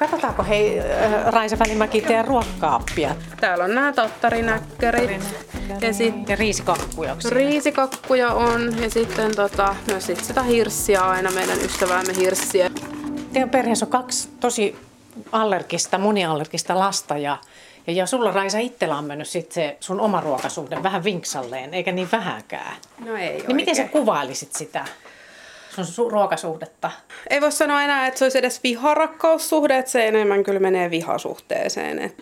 Katsotaanko hei Raisa Välimäki teidän ruokakaappia? Täällä on nämä tattarinäkkärit. Ja, sit, ja riisikakkuja. Riisikakkuja on ja sitten tota, myös sit sitä hirssiä aina, meidän ystäväämme hirssiä. Teidän perheessä on kaksi tosi allergista, moniallergista lasta ja, ja, ja sulla Raisa itsellä on mennyt sit se sun oma ruokasuhde vähän vinksalleen, eikä niin vähäkään. No ei Niin miten sä kuvailisit sitä? Sun su- ruokasuhdetta? Ei voi sanoa enää, että se olisi edes viharakkaussuhde, että se enemmän kyllä menee vihasuhteeseen. Et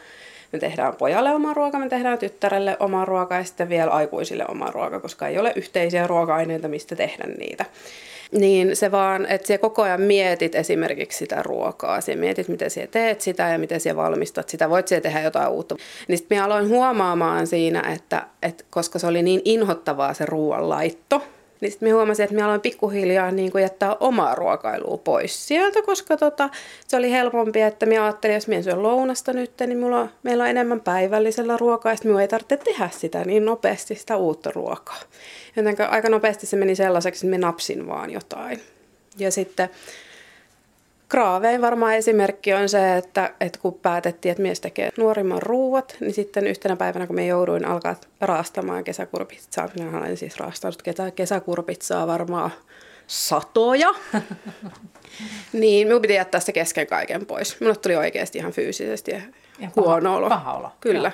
me tehdään pojalle oma ruoka, me tehdään tyttärelle oma ruoka ja sitten vielä aikuisille oma ruoka, koska ei ole yhteisiä ruoka-aineita, mistä tehdä niitä. Niin se vaan, että siellä koko ajan mietit esimerkiksi sitä ruokaa. Siellä mietit, miten siellä teet sitä ja miten siellä valmistat sitä. Voit siellä tehdä jotain uutta. Niin sitten minä aloin huomaamaan siinä, että, että koska se oli niin inhottavaa se ruoanlaitto, niin sitten huomasin, että minä aloin pikkuhiljaa niin kuin jättää omaa ruokailua pois sieltä, koska tota, se oli helpompi, että minä ajattelin, jos minä syön lounasta nyt, niin mulla meillä on enemmän päivällisellä ruokaa, ja minun ei tarvitse tehdä sitä niin nopeasti, sitä uutta ruokaa. Joten aika nopeasti se meni sellaiseksi, että minä napsin vaan jotain. Ja sitten Kraavein varmaan esimerkki on se, että, että kun päätettiin, että mies tekee nuorimman ruuat, niin sitten yhtenä päivänä, kun me jouduin alkaa raastamaan kesäkurpitsaa, minä olen siis raastanut kesäkurpitsaa varmaan satoja, niin minun piti jättää se kesken kaiken pois. Minulle tuli oikeasti ihan fyysisesti ja, ja huono olo. Paha olo. Kyllä.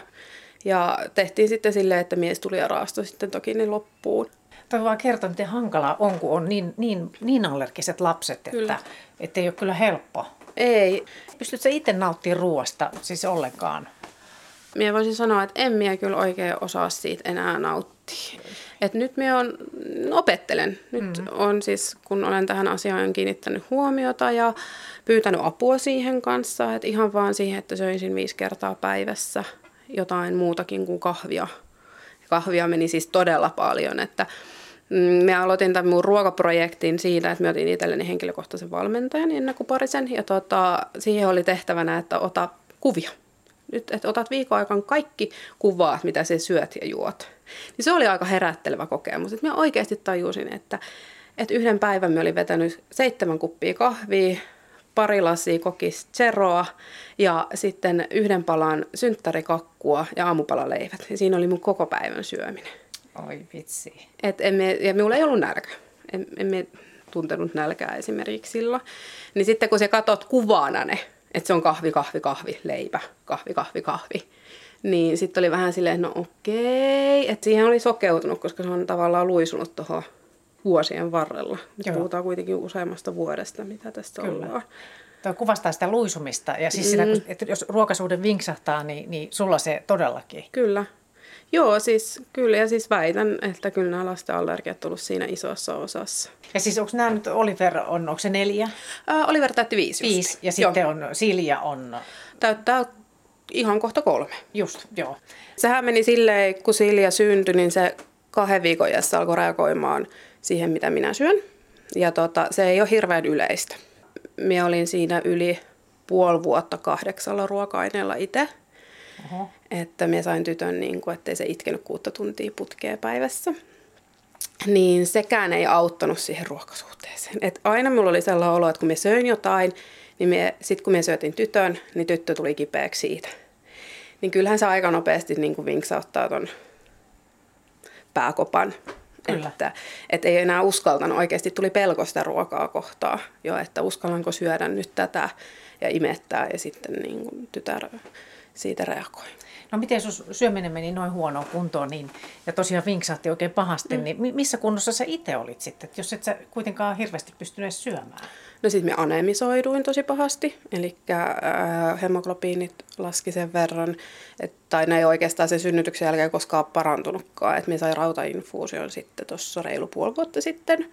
Ja tehtiin sitten silleen, että mies tuli ja raastoi sitten toki ne loppuun. Toi vaan kertoo, miten hankalaa on, kun on niin, niin, niin allergiset lapset, että, että ei ole kyllä helppo. Ei. Pystytkö itse nauttimaan ruoasta siis ollenkaan? Minä voisin sanoa, että en minä kyllä oikein osaa siitä enää nauttia. Et nyt minä on, opettelen. Nyt mm. on siis, kun olen tähän asiaan kiinnittänyt huomiota ja pyytänyt apua siihen kanssa, että ihan vaan siihen, että söisin viisi kertaa päivässä jotain muutakin kuin kahvia. Kahvia meni siis todella paljon, että Mm, mä aloitin tämän mun ruokaprojektin siitä, että mä otin itselleni henkilökohtaisen valmentajan Kuparisen ja tota, siihen oli tehtävänä, että ota kuvia. Nyt, että otat viikon aikaan kaikki kuvaat, mitä sä syöt ja juot. Niin se oli aika herättelevä kokemus. Että oikeasti tajusin, että, että yhden päivän mä olin vetänyt seitsemän kuppia kahvia, pari lasia kokis zeroa ja sitten yhden palan synttärikakkua ja aamupalaleivät. Ja siinä oli mun koko päivän syöminen. Oi vitsi. Et emme, ja minulla ei ollut nälkä. En, emme tuntenut nälkää esimerkiksi silloin. Niin sitten kun sä katot kuvana ne, että se on kahvi, kahvi, kahvi, leipä, kahvi, kahvi, kahvi, niin sitten oli vähän silleen, no okei, että siihen oli sokeutunut, koska se on tavallaan luisunut tuohon vuosien varrella. Nyt Joo. puhutaan kuitenkin useammasta vuodesta, mitä tästä Kyllä. ollaan. Tuo kuvastaa sitä luisumista ja siis sitä, mm. että jos ruokaisuuden vinksahtaa, niin, niin sulla se todellakin. Kyllä, Joo, siis kyllä ja siis väitän, että kyllä nämä lasten allergiat tullut siinä isossa osassa. Ja siis onko nämä nyt Oliver, on, onko se neljä? Ää, Oliver täytti viisi. Viisi ja sitten joo. on Silja on... Täyttää ihan kohta kolme. Just, joo. Sehän meni silleen, kun Silja syntyi, niin se kahden viikon alkoi reagoimaan siihen, mitä minä syön. Ja tota, se ei ole hirveän yleistä. Minä olin siinä yli puoli vuotta kahdeksalla ruoka-aineella itse. Oho. Että minä sain tytön, niin kuin, ettei se itkenyt kuutta tuntia putkea päivässä. Niin sekään ei auttanut siihen ruokasuhteeseen. Et aina minulla oli sellainen olo, että kun minä söin jotain, niin sitten kun minä syötin tytön, niin tyttö tuli kipeäksi siitä. Niin kyllähän se aika nopeasti niin kuin vinksauttaa ton pääkopan. Kyllä. Että, että ei enää uskaltanut. Oikeasti tuli pelko sitä ruokaa kohtaa jo, että uskallanko syödä nyt tätä ja imettää. Ja sitten niin kuin tytär siitä reagoi. No miten sun syöminen meni noin huonoon kuntoon niin, ja tosiaan vinksahti oikein pahasti, mm. niin missä kunnossa sä itse olit sitten, jos et sä kuitenkaan hirveästi pystynyt syömään? No sitten me anemisoiduin tosi pahasti, eli äh, hemoglobiinit laski sen verran, että, tai ne ei oikeastaan sen synnytyksen jälkeen koskaan parantunutkaan, että me sai rautainfuusion sitten tuossa reilu puoli vuotta sitten.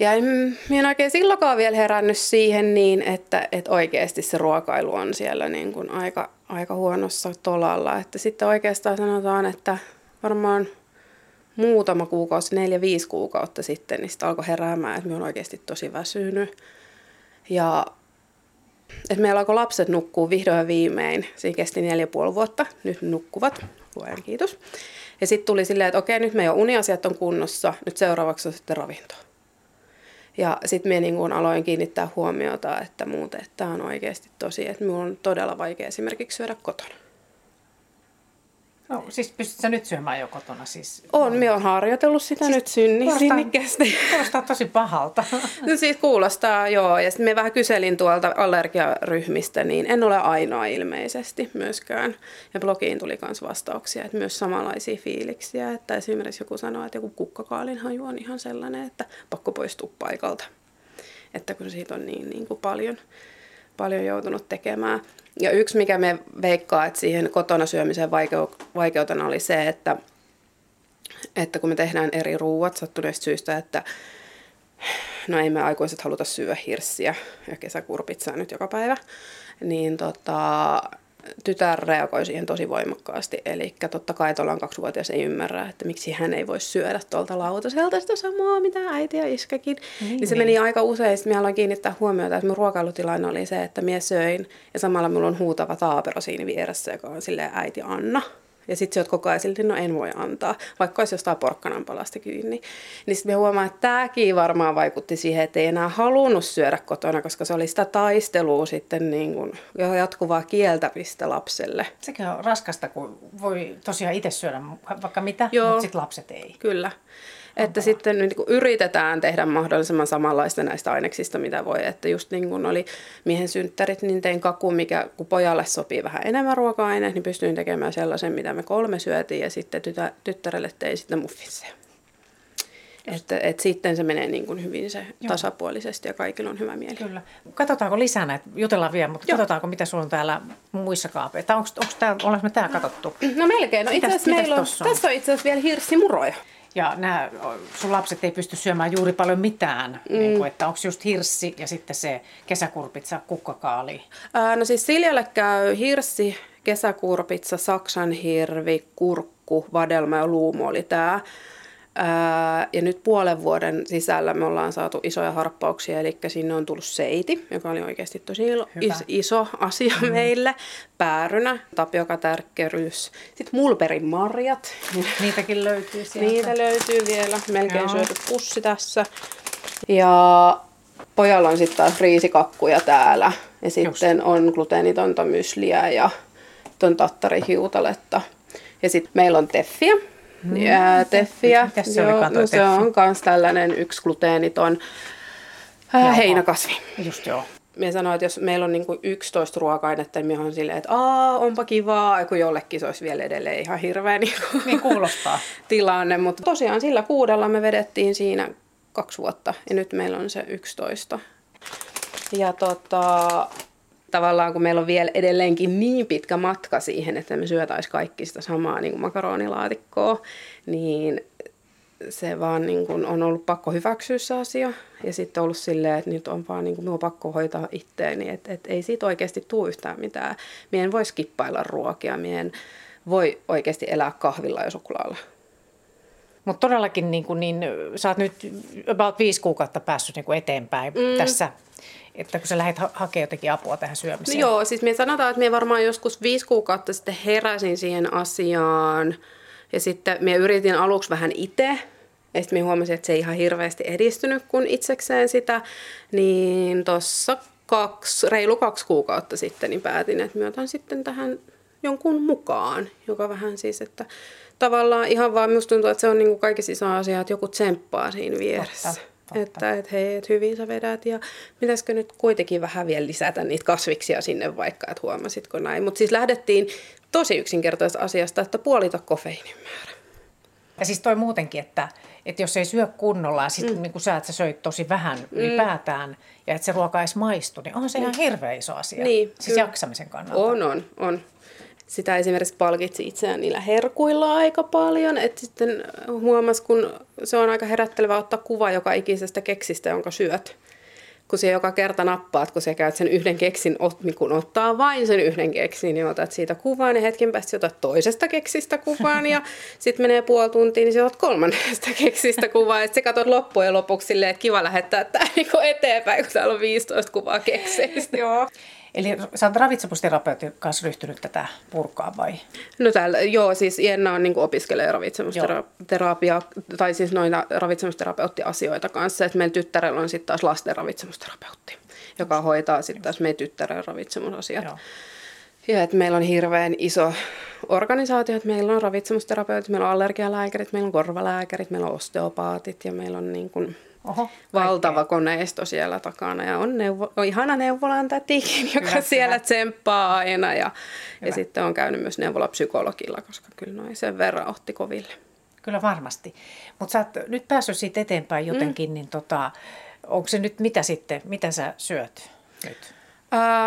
Ja en, minä en oikein silloinkaan vielä herännyt siihen niin, että, että oikeasti se ruokailu on siellä niin kuin aika, aika huonossa tolalla. Että sitten oikeastaan sanotaan, että varmaan muutama kuukausi, neljä, viisi kuukautta sitten, niin sitten alkoi heräämään, että minä olen oikeasti tosi väsynyt. Ja että meillä alkoi lapset nukkuu vihdoin ja viimein. Siinä kesti neljä puoli vuotta. Nyt nukkuvat. Luojan kiitos. Ja sitten tuli silleen, että okei, nyt meidän uniasiat on kunnossa. Nyt seuraavaksi on sitten ravinto. Ja sitten minä niin aloin kiinnittää huomiota, että muuten, tämä on oikeasti tosi, että minulla on todella vaikea esimerkiksi syödä kotona. No, siis pystytkö sä nyt syömään jo kotona? Siis, on, minä olen harjoitellut sitä siis nyt synni, sinnikkäästi. Kuulostaa tosi pahalta. no siis kuulostaa, joo. Ja sitten me vähän kyselin tuolta allergiaryhmistä, niin en ole ainoa ilmeisesti myöskään. Ja blogiin tuli myös vastauksia, että myös samanlaisia fiiliksiä. Että esimerkiksi joku sanoi, että joku kukkakaalin haju on ihan sellainen, että pakko poistua paikalta. Että kun siitä on niin, niin kuin paljon, paljon joutunut tekemään. Ja yksi, mikä me veikkaa, että siihen kotona syömisen vaikeutena oli se, että, että kun me tehdään eri ruuat sattuneesta syystä, että no ei me aikuiset haluta syödä hirssiä ja kesäkurpitsaa nyt joka päivä, niin tota, tytär reagoi siihen tosi voimakkaasti. Eli totta kai tuolla on kaksivuotias ei ymmärrä, että miksi hän ei voi syödä tuolta lautaselta sitä samaa, mitä äiti ja iskäkin. Niin, niin se niin. meni aika usein. Sitten haluan kiinnittää huomiota, että mun ruokailutilanne oli se, että minä söin ja samalla mulla on huutava taapero siinä vieressä, joka on silleen äiti Anna. Ja sitten se oot koko ajan silti, no en voi antaa, vaikka olisi jostain porkkanan palasta kiinni. Niin sitten me huomaa, että tämäkin varmaan vaikutti siihen, että ei enää halunnut syödä kotona, koska se oli sitä taistelua sitten niin kuin jatkuvaa kieltämistä lapselle. Sekin on raskasta, kun voi tosiaan itse syödä vaikka mitä, Joo, mutta sitten lapset ei. Kyllä. Että sitten niin kuin yritetään tehdä mahdollisimman samanlaista näistä aineksista, mitä voi. Että just niin kuin oli miehen synttärit, niin tein kaku, mikä kun pojalle sopii vähän enemmän ruoka-aine, niin pystyin tekemään sellaisen, mitä me kolme syötiin. Ja sitten tytä, tyttärelle tein sitten muffinseja. Että, et sitten se menee niin kuin hyvin se Joo. tasapuolisesti ja kaikilla on hyvä mieli. Kyllä. Katsotaanko lisää näitä, jutellaan vielä, mutta Joo. katsotaanko mitä sulla on täällä muissa kaapeissa. Onko, onko tää, me tää katsottu? No melkein. No itse asiassa meillä on, on, tässä on itse asiassa vielä hirssimuroja. Ja nämä, sun lapset ei pysty syömään juuri paljon mitään, mm. niin kuin, että onko just hirssi ja sitten se kesäkurpitsa, kukkakaali? Ää, no siis Siljalle käy hirssi, kesäkurpitsa, saksanhirvi, kurkku, vadelma ja luumu oli tämä. Ja nyt puolen vuoden sisällä me ollaan saatu isoja harppauksia, eli sinne on tullut seiti, joka oli oikeasti tosi is, iso asia mm. meille. Päärynä, tapiokatärkkerys, sitten mulberin marjat. Niitäkin löytyy sieltä. Niitä löytyy vielä, melkein Joo. syöty pussi tässä. Ja pojalla on sitten taas riisikakkuja täällä. Ja sitten Just. on gluteenitonta mysliä ja ton tattarihiutaletta. Ja sitten meillä on teffiä, Mm. Ja teffiä. se Joo, no, se on myös tällainen yksi gluteeniton äh, heinäkasvi. Just joo. Mie sanoin, että jos meillä on niinku 11 ruoka-ainetta, niin on silleen, että Aa, onpa kivaa, kun jollekin se olisi vielä edelleen ihan hirveä niin, niin kuulostaa. tilanne. Mutta tosiaan sillä kuudella me vedettiin siinä kaksi vuotta ja nyt meillä on se 11. Ja tota, tavallaan kun meillä on vielä edelleenkin niin pitkä matka siihen, että me syötäisiin kaikki sitä samaa niin kuin makaronilaatikkoa, niin se vaan niin kuin on ollut pakko hyväksyä se asia. Ja sitten ollut silleen, että nyt on vaan niin kuin, minun pakko hoitaa itteeni, että, että ei siitä oikeasti tule yhtään mitään. Mien voi skippailla ruokia, mien voi oikeasti elää kahvilla ja suklaalla. Mutta todellakin niin, kuin, niin sä oot nyt about viisi kuukautta päässyt niin kuin eteenpäin mm. tässä että kun sä lähdet ha- hakemaan jotenkin apua tähän syömiseen? No joo, siis me sanotaan, että me varmaan joskus viisi kuukautta sitten heräsin siihen asiaan. Ja sitten me yritin aluksi vähän itse, ja sitten me huomasin, että se ei ihan hirveästi edistynyt kun itsekseen sitä. Niin tuossa kaksi, reilu kaksi kuukautta sitten niin päätin, että mä otan sitten tähän jonkun mukaan, joka vähän siis, että tavallaan ihan vaan musta tuntuu, että se on niin kuin kaikissa iso asia, että joku tsemppaa siinä vieressä. Totta. Totta. Että et hei, et hyvin sä vedät ja pitäisikö nyt kuitenkin vähän vielä lisätä niitä kasviksia sinne vaikka, että huomasitko näin. Mutta siis lähdettiin tosi yksinkertaisesta asiasta, että puolita kofeiinin määrä. Ja siis toi muutenkin, että, että jos ei syö kunnolla ja sitten mm. niin sä, että sä söit tosi vähän mm. ylipäätään ja että se ruoka edes maistu, niin on se niin. ihan hirveä iso asia. Niin, siis kyllä. jaksamisen kannalta. On, on, on sitä esimerkiksi palkitsi itseään niillä herkuilla aika paljon. Että sitten huomasi, kun se on aika herättelevä ottaa kuva joka ikisestä keksistä, jonka syöt. Kun se joka kerta nappaat, kun sä käyt sen yhden keksin, niin kun ottaa vain sen yhden keksin, niin otat siitä kuvan ja hetken päästä otat toisesta keksistä kuvan ja sitten menee puoli tuntia, niin sä otat kolmannesta keksistä kuvaa ja sitten katsot loppujen lopuksi silleen, että kiva lähettää tämä niinku eteenpäin, kun täällä on 15 kuvaa kekseistä. Joo. Eli sä oot ravitsemusterapeutin kanssa ryhtynyt tätä purkaa vai? No täällä, joo, siis Jenna on niin opiskelee ravitsemusterapia, tai siis noita ravitsemusterapeuttiasioita kanssa, että meidän tyttärellä on sitten taas lasten ravitsemusterapeutti, joka hoitaa sitten taas meidän tyttären ravitsemusasiat. Joo. Ja että meillä on hirveän iso organisaatio, että meillä on ravitsemusterapeutit, meillä on allergialääkärit, meillä on korvalääkärit, meillä on osteopaatit ja meillä on niin kuin Oho, valtava koneisto siellä takana. Ja on, neuvo, on ihana neuvolan tätikin, joka hyvä, siellä hyvä. tsemppaa aina. Ja, ja sitten on käynyt myös neuvolapsykologilla, koska kyllä noin sen verran otti koville. Kyllä varmasti. Mutta sä oot nyt päässyt siitä eteenpäin jotenkin, mm. niin tota, onko se nyt mitä sitten, mitä sä syöt nyt?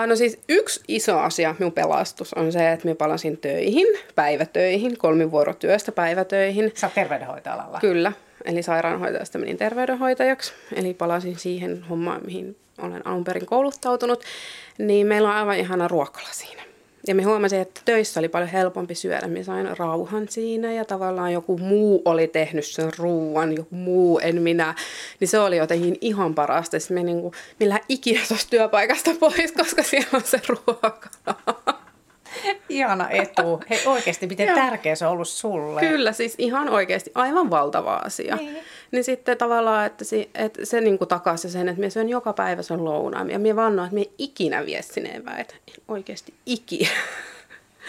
No siis yksi iso asia, minun pelastus, on se, että minä palasin töihin, päivätöihin, kolmivuorotyöstä päivätöihin. Sä oot terveydenhoitoalalla. Kyllä, eli sairaanhoitajasta menin terveydenhoitajaksi, eli palasin siihen hommaan, mihin olen alun perin kouluttautunut. Niin meillä on aivan ihana ruokala siinä. Ja me huomasin, että töissä oli paljon helpompi syödä. Me sain rauhan siinä ja tavallaan joku muu oli tehnyt sen ruuan, joku muu, en minä. Niin se oli jotenkin ihan parasta. Sitten me niin kuin, millä ikinä työpaikasta pois, koska siellä on se ruoka. Ihana etu. Hei oikeasti, miten tärkeä se on ollut sulle. Kyllä, siis ihan oikeasti aivan valtava asia. Niin, niin sitten tavallaan, että se, että se niin kuin takasi sen, että minä syön joka päivä sen lounaan. Ja minä vannoin, että minä ikinä vie sinne eväät. Oikeasti ikinä.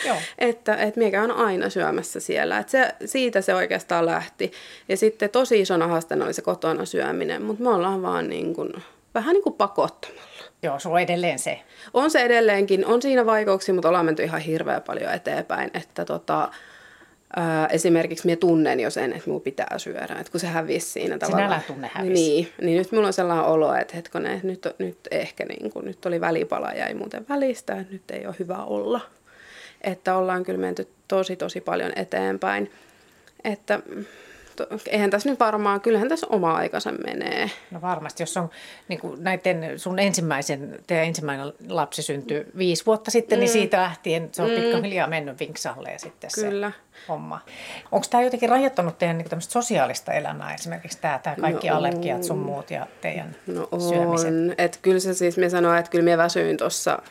Joo. että, että minä käyn aina syömässä siellä. Että se, siitä se oikeastaan lähti. Ja sitten tosi isona haasteena oli se kotona syöminen, mutta me ollaan vaan niin kuin, vähän niin kuin pakottamalla. Joo, sulla on edelleen se. On se edelleenkin. On siinä vaikeuksia, mutta ollaan menty ihan hirveän paljon eteenpäin. Että tota, ää, esimerkiksi minä tunnen jo sen, että minun pitää syödä. Että kun se hävisi siinä tavalla. Sinä tunne hävisi. Niin, niin nyt minulla on sellainen olo, että hetkonen, että nyt, nyt ehkä niin kuin, nyt oli välipala jäi muuten välistä, että nyt ei ole hyvä olla. Että ollaan kyllä menty tosi tosi paljon eteenpäin. Että eihän tässä nyt varmaan, kyllähän tässä oma aikansa menee. No varmasti, jos on niin kuin näiden sun ensimmäisen, teidän ensimmäinen lapsi syntyi viisi vuotta sitten, niin mm. niin siitä lähtien se on mm. pikkuhiljaa mennyt vinksalle ja sitten Kyllä. se homma. Onko tämä jotenkin rajoittanut teidän niin sosiaalista elämää, esimerkiksi tämä, tämä kaikki no, allergiat sun muut ja teidän no syömiset? On. Et kyllä se siis, me sanoin, että kyllä minä väsyin tuossa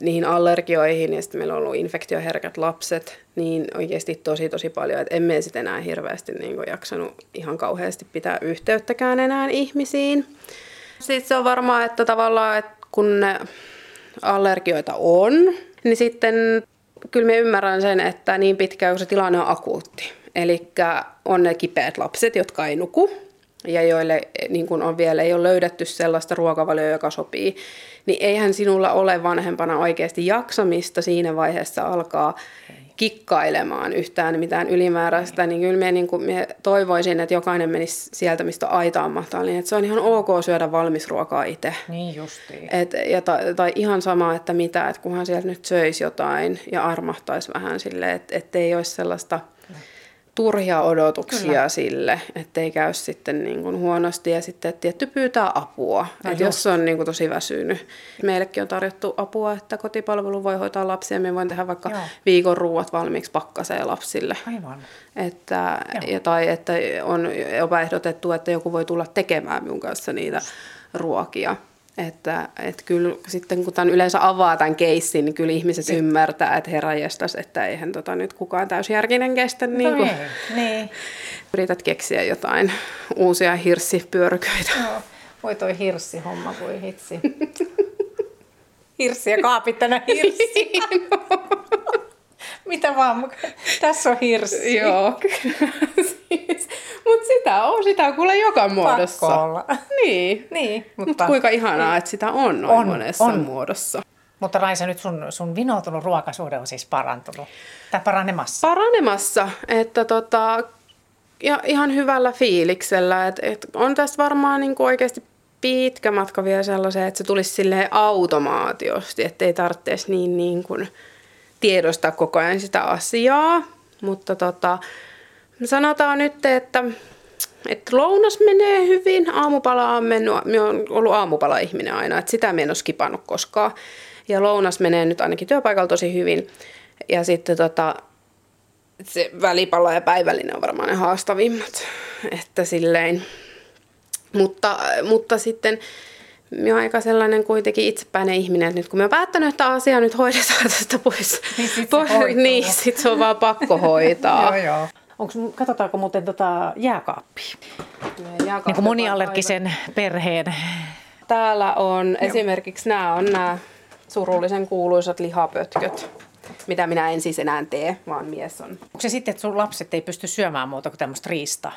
niihin allergioihin ja sitten meillä on ollut infektioherkät lapset, niin oikeasti tosi tosi paljon, että emme sitten enää hirveästi niin kuin jaksanut ihan kauheasti pitää yhteyttäkään enää ihmisiin. Sitten se on varmaan, että tavallaan, että kun ne allergioita on, niin sitten kyllä me ymmärrän sen, että niin pitkään kun se tilanne on akuutti. Eli on ne kipeät lapset, jotka ei nuku ja joille niin kun on vielä ei ole löydetty sellaista ruokavalioa, joka sopii niin eihän sinulla ole vanhempana oikeasti jaksamista siinä vaiheessa alkaa kikkailemaan yhtään mitään ylimääräistä, niin kyllä minä, niin kuin, minä toivoisin, että jokainen menisi sieltä, mistä aitaan mahtaa, niin että se on ihan ok syödä valmisruokaa itse. Niin justiin. Et, ja ta, tai ihan sama, että mitä, että kunhan sieltä nyt söisi jotain ja armahtaisi vähän silleen, että ei olisi sellaista turhia odotuksia Kyllä. sille, ettei käy sitten niin kuin huonosti ja sitten että tietty pyytää apua, no että jos on niin kuin tosi väsynyt. Meillekin on tarjottu apua, että kotipalvelu voi hoitaa lapsia, me voin tehdä vaikka Joo. viikon ruuat valmiiksi pakkaseen lapsille. Aivan. Että, ja, tai että on jopa ehdotettu, että joku voi tulla tekemään minun kanssa niitä ruokia. Että, että kyllä sitten kun tämän yleensä avaa tämän keissin, niin kyllä ihmiset Sit. ymmärtää, että herra jestas, että eihän tota nyt kukaan täysjärkinen kestä. Niin no kuin ei, niin. Yrität keksiä jotain uusia hirssipyörköitä. No, voi toi hirssihomma, voi hitsi. hirssi ja kaapit tänä hirssi. Mitä vaan, tässä on hirssi. Joo, siis, mutta sitä on, sitä on kuule joka muodossa. Pakko olla. Niin, niin mutta Mut kuinka ihanaa, niin. että sitä on noin on, monessa on. muodossa. Mutta Raisa, nyt sun, sun vinoutunut ruokasuhde on siis parantunut, tai paranemassa. Paranemassa, että tota, ja ihan hyvällä fiiliksellä. Et, et on tästä varmaan niinku oikeasti pitkä matka vielä sellaiseen, että se tulisi sille automaatiosti, ettei tarvitsisi niin, niin kuin tiedostaa koko ajan sitä asiaa. Mutta tota, sanotaan nyt, että, että lounas menee hyvin. Aamupala on mennyt, minä olen ollut aamupala-ihminen aina, että sitä minä en ole skipannut koskaan. Ja lounas menee nyt ainakin työpaikalla tosi hyvin. Ja sitten tota, se välipala ja päivällinen on varmaan ne haastavimmat. Että silleen. Mutta, mutta sitten minä olen aika sellainen kuitenkin itsepäinen ihminen, että nyt kun me päättänyt, että asia nyt hoidetaan tästä pois, niin sit pois, niin sit se on vaan pakko hoitaa. joo, joo. Onks, katsotaanko muuten tota jääkaappia? Niin kuin moniallergisen perheen. Täällä on joo. esimerkiksi nämä on nämä surullisen kuuluisat lihapötköt mitä minä en siis enää tee, vaan mies on. Onko se sitten, että sun lapset ei pysty syömään muuta kuin tämmöistä riistaa?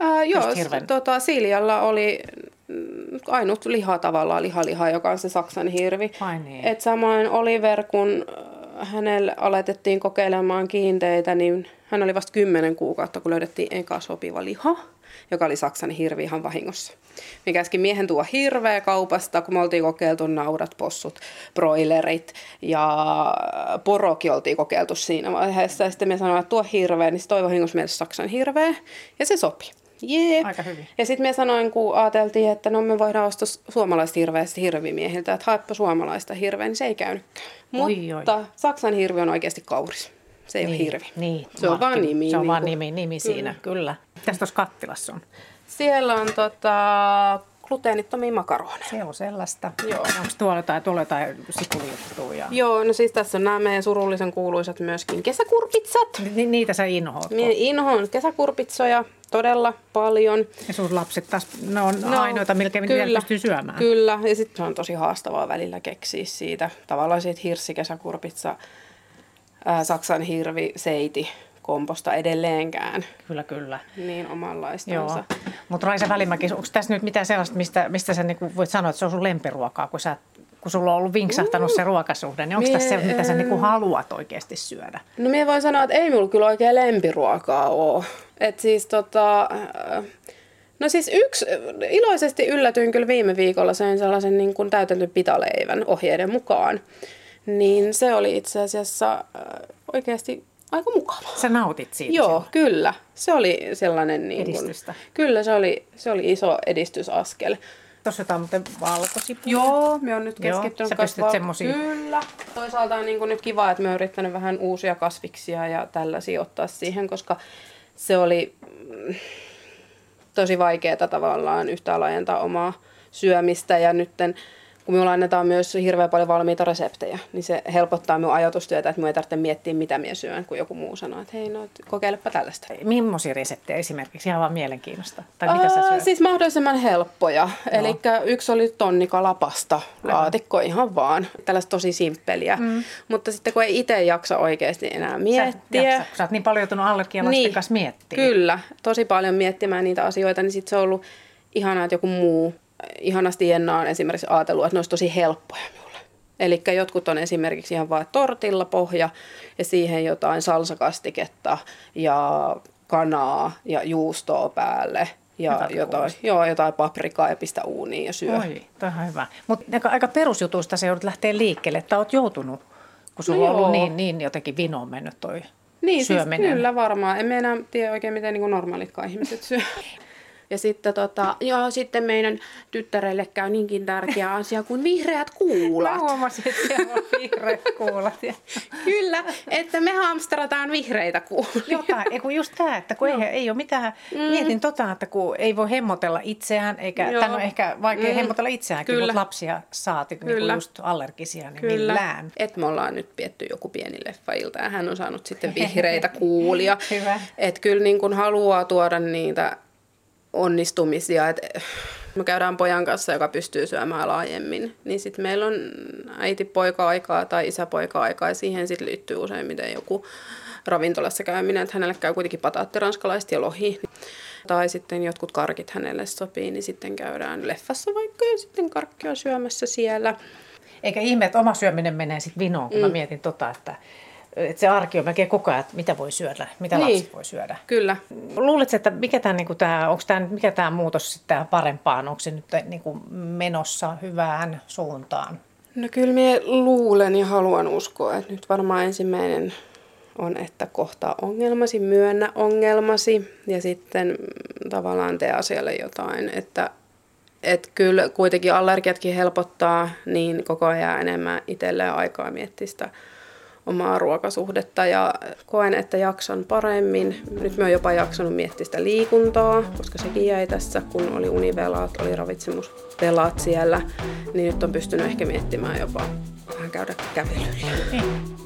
Ää, joo, tota, Siljalla oli ainut liha tavallaan, lihaliha, joka on se Saksan hirvi. Ai niin. Et samoin Oliver, kun hänelle aletettiin kokeilemaan kiinteitä, niin hän oli vasta kymmenen kuukautta, kun löydettiin eka sopiva liha, joka oli Saksan hirvi ihan vahingossa. Me käskin miehen tuo hirveä kaupasta, kun me oltiin kokeiltu naudat, possut, broilerit ja porokin oltiin kokeiltu siinä vaiheessa. Ja sitten me sanoin, että tuo hirveä, niin se toi vahingossa meille Saksan hirveä. Ja se sopi. Jee. Aika hyvin. Ja sitten me sanoin, kun ajateltiin, että no me voidaan ostaa suomalaista hirveästä hirvimiehiltä, että haepa suomalaista hirveä, niin se ei käynytkään. Oi, Mutta oi. Saksan hirvi on oikeasti kauris. Se ei niin, ole hirvi. Niin, se on vaan nimi. Se on niin vaan nimi, nimi siinä, kyllä. kyllä. Tästä tuossa kattilassa on? Siellä on tota, gluteenittomia makaroneja. Se on sellaista. Joo. Onko tuolla jotain, tuolla jotain sipulijuttuja? Ja... Joo, no siis tässä on nämä meidän surullisen kuuluisat myöskin kesäkurpitsat. Ni- niitä sä inhoat? Minä inhoan kesäkurpitsoja todella paljon. Ja sun lapset taas, ne on no, ainoita, melkein kyllä, pystyy syömään. Kyllä, ja sitten se on tosi haastavaa välillä keksiä siitä. Tavallaan siitä hirssikesäkurpitsa, ää, Saksan hirvi, seiti, komposta edelleenkään. Kyllä, kyllä. Niin omanlaistansa. Mutta Raisa Välimäki, onko tässä nyt mitään sellaista, mistä, mistä sä niinku voit sanoa, että se on sun lempiruokaa, kun, sä, kun sulla on ollut vinksahtanut mm. se ruokasuhde, niin onko tässä se, mitä sä niinku haluat oikeasti syödä? No minä voin sanoa, että ei minulla kyllä oikein lempiruokaa ole. Et siis tota... No siis yksi, iloisesti yllätyin kyllä viime viikolla, söin sellaisen niin kuin täytetyn pitaleivän ohjeiden mukaan. Niin se oli itse asiassa oikeasti aika mukava. Sä nautit siitä? Joo, silloin. kyllä. Se oli sellainen... Niin Edistystä. Kun, kyllä, se oli, se oli iso edistysaskel. Tuossa on muuten valkosipulia. Joo, me on nyt keskittynyt Joo, kasvaa. semmosia. Kyllä. Toisaalta on niin kuin nyt kiva, että me on yrittänyt vähän uusia kasviksia ja tällaisia ottaa siihen, koska se oli mm, tosi vaikeaa tavallaan yhtään laajentaa omaa syömistä ja nytten kun minulla annetaan myös hirveän paljon valmiita reseptejä, niin se helpottaa minun ajatustyötä, että minun ei tarvitse miettiä, mitä minä syön, kun joku muu sanoo, että hei, no kokeilepa tällaista. Millaisia reseptejä esimerkiksi? Ihan vaan mielenkiinnosta. Tai mitä sä syöt? Siis mahdollisimman helppoja. Eli yksi oli tonnikalapasta, laatikko ihan vaan. Tällaista tosi simppeliä. Mm. Mutta sitten kun ei itse jaksa oikeasti enää miettiä. Sä, jaksa, kun sä oot niin paljon joutunut allergialaisten niin, kanssa miettimään. Kyllä, tosi paljon miettimään niitä asioita, niin sitten se on ollut ihanaa, että joku muu ihanasti Jenna on esimerkiksi ajatellut, että ne olisi tosi helppoja minulle. Eli jotkut on esimerkiksi ihan vain tortilla pohja ja siihen jotain salsakastiketta ja kanaa ja juustoa päälle ja jotain, joo, jotain paprikaa ja pistä uuniin ja syö. Oi, on hyvä. Mutta aika perusjutusta se joudut lähteä liikkeelle, että olet joutunut, kun sulla no on ollut niin, niin jotenkin vinoon mennyt toi niin, siis syöminen. Siis kyllä varmaan. En enää tiedä oikein, miten niin normalitkaan ihmiset syö. Ja sitten, tota, joo, sitten meidän tyttärelle käy niinkin tärkeä asia kuin vihreät kuulat. Mä huomasin, että siellä on vihreät kuulat. Kyllä, että me hamstrataan vihreitä kuulia. Jotain, kun just tämä, että kun ei, ei ole mitään, mm. mietin tota, että kun ei voi hemmotella itseään, eikä, tämä on ehkä vaikea mm. hemmotella itseäänkin, Kyllä. mutta lapsia saati niin just allergisia, niin Kyllä. millään. Et me ollaan nyt pietty joku pieni leffailta ja hän on saanut sitten vihreitä kuulia. Hyvä. Että kyllä niin kun haluaa tuoda niitä onnistumisia. Et me käydään pojan kanssa, joka pystyy syömään laajemmin, niin sitten meillä on äiti-poika-aikaa tai isä-poika-aikaa ja siihen sitten liittyy useimmiten joku ravintolassa käyminen, että hänelle käy kuitenkin pataatti, ranskalaiset ja lohi. Tai sitten jotkut karkit hänelle sopii, niin sitten käydään leffassa vaikka ja sitten karkkia syömässä siellä. Eikä ihme, että oma syöminen menee sitten vinoon, kun mm. mä mietin tota, että että se arki on melkein koko ajan, että mitä voi syödä, mitä niin, lapset voi syödä. Kyllä. Luuletko, että mikä tämä, niin tämä, onko tämä, mikä tämä muutos sitten parempaan, onko se nyt niin kuin menossa hyvään suuntaan? No kyllä minä luulen ja haluan uskoa, että nyt varmaan ensimmäinen on, että kohtaa ongelmasi, myönnä ongelmasi ja sitten tavallaan tee asialle jotain, että että kyllä kuitenkin allergiatkin helpottaa, niin koko ajan enemmän itselleen aikaa miettiä sitä omaa ruokasuhdetta ja koen, että jaksan paremmin. Nyt mä oon jopa jaksanut miettiä sitä liikuntaa, koska sekin jäi tässä, kun oli univelaat, oli ravitsemusvelat siellä, niin nyt on pystynyt ehkä miettimään jopa vähän käydä kävelyllä. Niin.